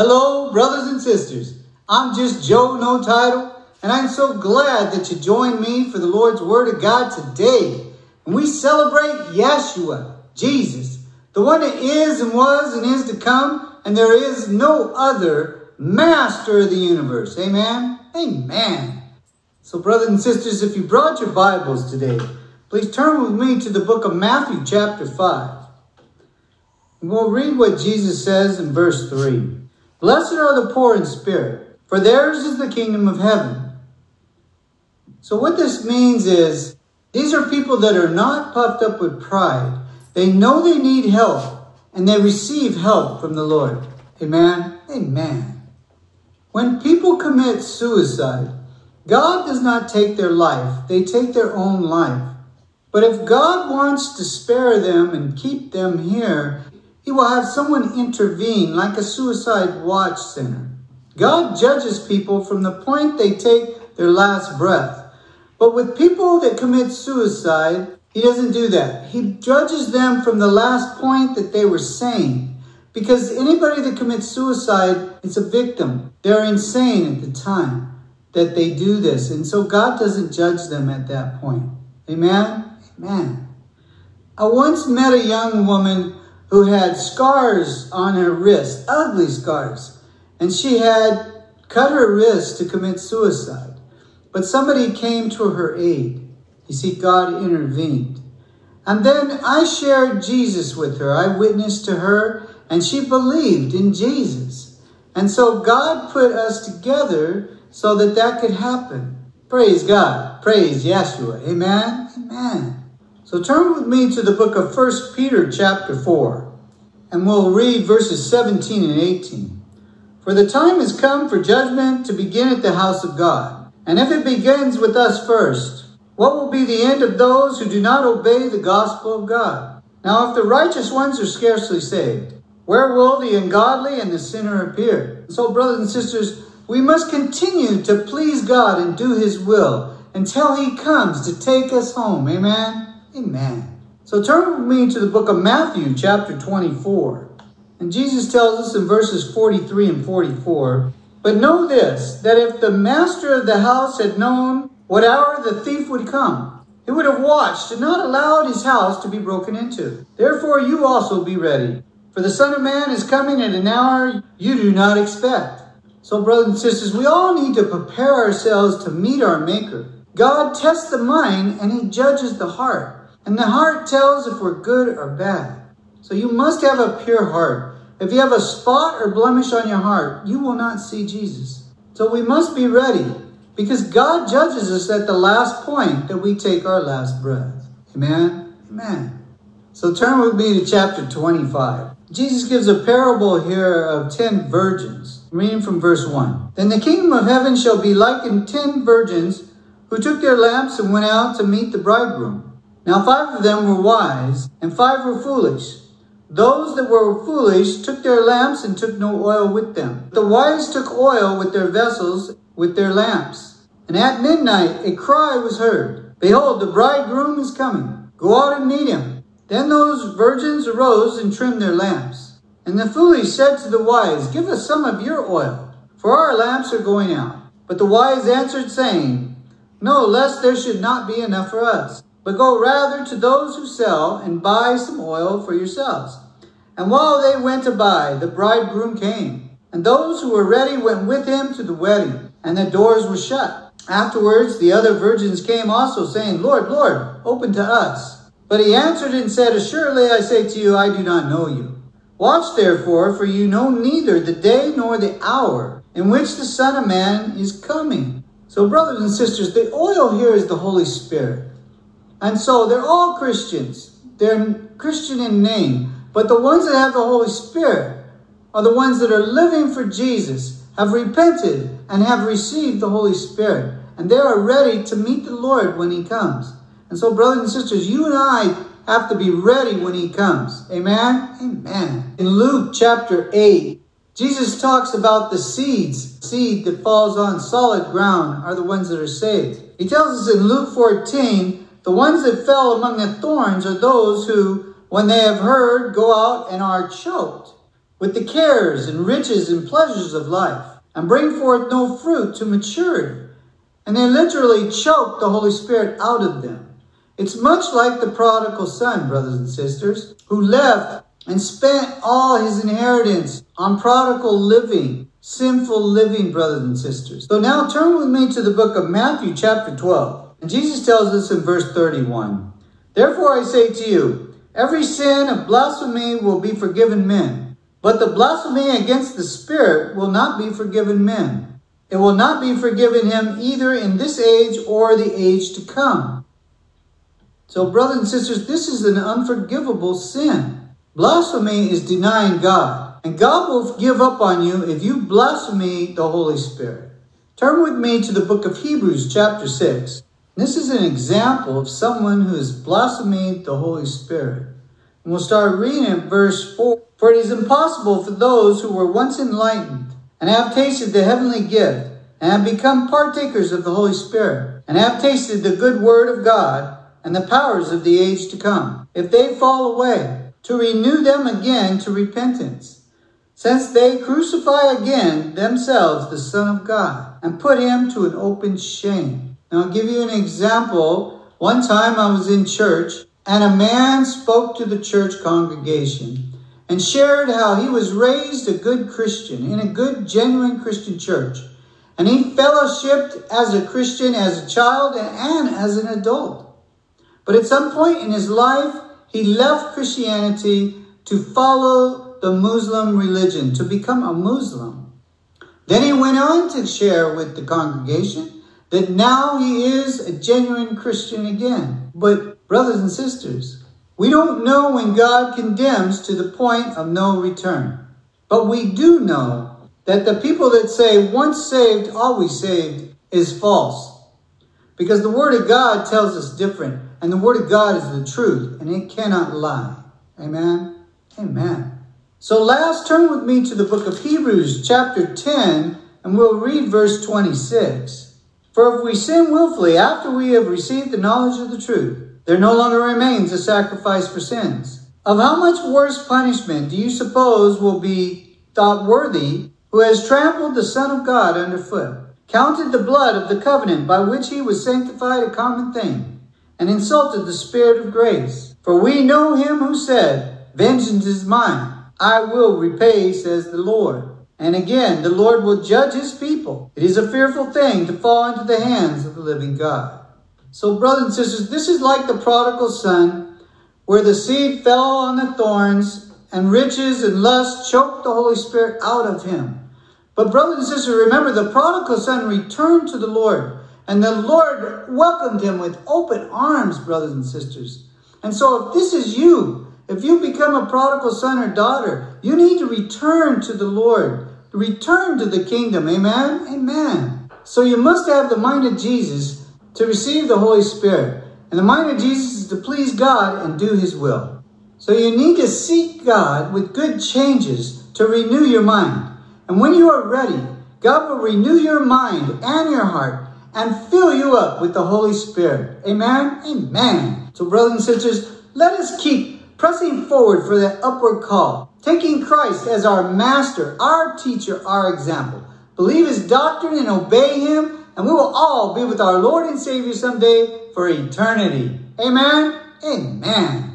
Hello, brothers and sisters. I'm just Joe, no title, and I'm so glad that you joined me for the Lord's Word of God today. And we celebrate Yeshua, Jesus, the one that is and was and is to come, and there is no other master of the universe. Amen? Amen. So, brothers and sisters, if you brought your Bibles today, please turn with me to the book of Matthew, chapter 5. And we'll read what Jesus says in verse 3. Blessed are the poor in spirit, for theirs is the kingdom of heaven. So, what this means is these are people that are not puffed up with pride. They know they need help, and they receive help from the Lord. Amen. Amen. When people commit suicide, God does not take their life, they take their own life. But if God wants to spare them and keep them here, he will have someone intervene like a suicide watch center. God judges people from the point they take their last breath. But with people that commit suicide, he doesn't do that. He judges them from the last point that they were sane. Because anybody that commits suicide is a victim. They're insane at the time that they do this. And so God doesn't judge them at that point. Amen? Amen. I once met a young woman who had scars on her wrist, ugly scars, and she had cut her wrist to commit suicide. But somebody came to her aid. You see, God intervened. And then I shared Jesus with her. I witnessed to her, and she believed in Jesus. And so God put us together so that that could happen. Praise God. Praise Yeshua. Amen. Amen. So turn with me to the book of 1 Peter chapter 4, and we'll read verses 17 and 18. For the time has come for judgment to begin at the house of God. And if it begins with us first, what will be the end of those who do not obey the gospel of God? Now, if the righteous ones are scarcely saved, where will the ungodly and the sinner appear? So, brothers and sisters, we must continue to please God and do His will until He comes to take us home. Amen. Amen. So turn with me to the book of Matthew, chapter 24. And Jesus tells us in verses 43 and 44 But know this, that if the master of the house had known what hour the thief would come, he would have watched and not allowed his house to be broken into. Therefore, you also be ready. For the Son of Man is coming at an hour you do not expect. So, brothers and sisters, we all need to prepare ourselves to meet our Maker. God tests the mind and he judges the heart. And the heart tells if we're good or bad. So you must have a pure heart. If you have a spot or blemish on your heart, you will not see Jesus. So we must be ready because God judges us at the last point that we take our last breath. Amen? Amen. So turn with me to chapter 25. Jesus gives a parable here of ten virgins. Reading from verse 1. Then the kingdom of heaven shall be like in ten virgins who took their lamps and went out to meet the bridegroom. Now five of them were wise, and five were foolish. Those that were foolish took their lamps and took no oil with them. The wise took oil with their vessels with their lamps. And at midnight a cry was heard Behold, the bridegroom is coming. Go out and meet him. Then those virgins arose and trimmed their lamps. And the foolish said to the wise, Give us some of your oil, for our lamps are going out. But the wise answered, saying, No, lest there should not be enough for us but go rather to those who sell and buy some oil for yourselves. And while they went to buy, the bridegroom came. And those who were ready went with him to the wedding, and the doors were shut. Afterwards, the other virgins came also, saying, Lord, Lord, open to us. But he answered and said, Assuredly I say to you, I do not know you. Watch therefore, for you know neither the day nor the hour in which the Son of Man is coming. So, brothers and sisters, the oil here is the Holy Spirit. And so they're all Christians. They're Christian in name. But the ones that have the Holy Spirit are the ones that are living for Jesus, have repented, and have received the Holy Spirit. And they are ready to meet the Lord when He comes. And so, brothers and sisters, you and I have to be ready when He comes. Amen? Amen. In Luke chapter 8, Jesus talks about the seeds. Seed that falls on solid ground are the ones that are saved. He tells us in Luke 14 the ones that fell among the thorns are those who, when they have heard, go out and are choked. with the cares and riches and pleasures of life, and bring forth no fruit to maturity. And they literally choke the Holy Spirit out of them. It's much like the prodigal son, brothers and sisters, who left and spent all his inheritance on prodigal living, sinful living, brothers and sisters. So now turn with me to the book of Matthew, chapter 12. And Jesus tells us in verse 31 Therefore I say to you, every sin of blasphemy will be forgiven men, but the blasphemy against the Spirit will not be forgiven men. It will not be forgiven him either in this age or the age to come. So, brothers and sisters, this is an unforgivable sin. Blasphemy is denying God, and God will give up on you if you blaspheme the Holy Spirit. Turn with me to the book of Hebrews, chapter 6. This is an example of someone who has blasphemed the Holy Spirit. And we'll start reading at verse 4. For it is impossible for those who were once enlightened and have tasted the heavenly gift and have become partakers of the Holy Spirit and have tasted the good word of God and the powers of the age to come, if they fall away, to renew them again to repentance, since they crucify again themselves the Son of God and put him to an open shame now, I'll give you an example. One time I was in church and a man spoke to the church congregation and shared how he was raised a good Christian in a good, genuine Christian church. And he fellowshipped as a Christian as a child and as an adult. But at some point in his life, he left Christianity to follow the Muslim religion, to become a Muslim. Then he went on to share with the congregation that now he is a genuine Christian again. But, brothers and sisters, we don't know when God condemns to the point of no return. But we do know that the people that say once saved, always saved is false. Because the Word of God tells us different. And the Word of God is the truth, and it cannot lie. Amen? Amen. So, last, turn with me to the book of Hebrews, chapter 10, and we'll read verse 26. For if we sin willfully after we have received the knowledge of the truth, there no longer remains a sacrifice for sins. Of how much worse punishment do you suppose will be thought worthy who has trampled the Son of God underfoot, counted the blood of the covenant by which he was sanctified a common thing, and insulted the Spirit of grace? For we know him who said, Vengeance is mine, I will repay, says the Lord. And again, the Lord will judge his people. It is a fearful thing to fall into the hands of the living God. So, brothers and sisters, this is like the prodigal son, where the seed fell on the thorns, and riches and lust choked the Holy Spirit out of him. But, brothers and sisters, remember the prodigal son returned to the Lord, and the Lord welcomed him with open arms, brothers and sisters. And so, if this is you, if you become a prodigal son or daughter, you need to return to the Lord return to the kingdom. Amen? Amen. So you must have the mind of Jesus to receive the Holy Spirit. And the mind of Jesus is to please God and do his will. So you need to seek God with good changes to renew your mind. And when you are ready, God will renew your mind and your heart and fill you up with the Holy Spirit. Amen? Amen. So, brothers and sisters, let us keep pressing forward for that upward call taking Christ as our master, our teacher, our example. Believe his doctrine and obey him, and we will all be with our Lord and Savior someday for eternity. Amen. Amen.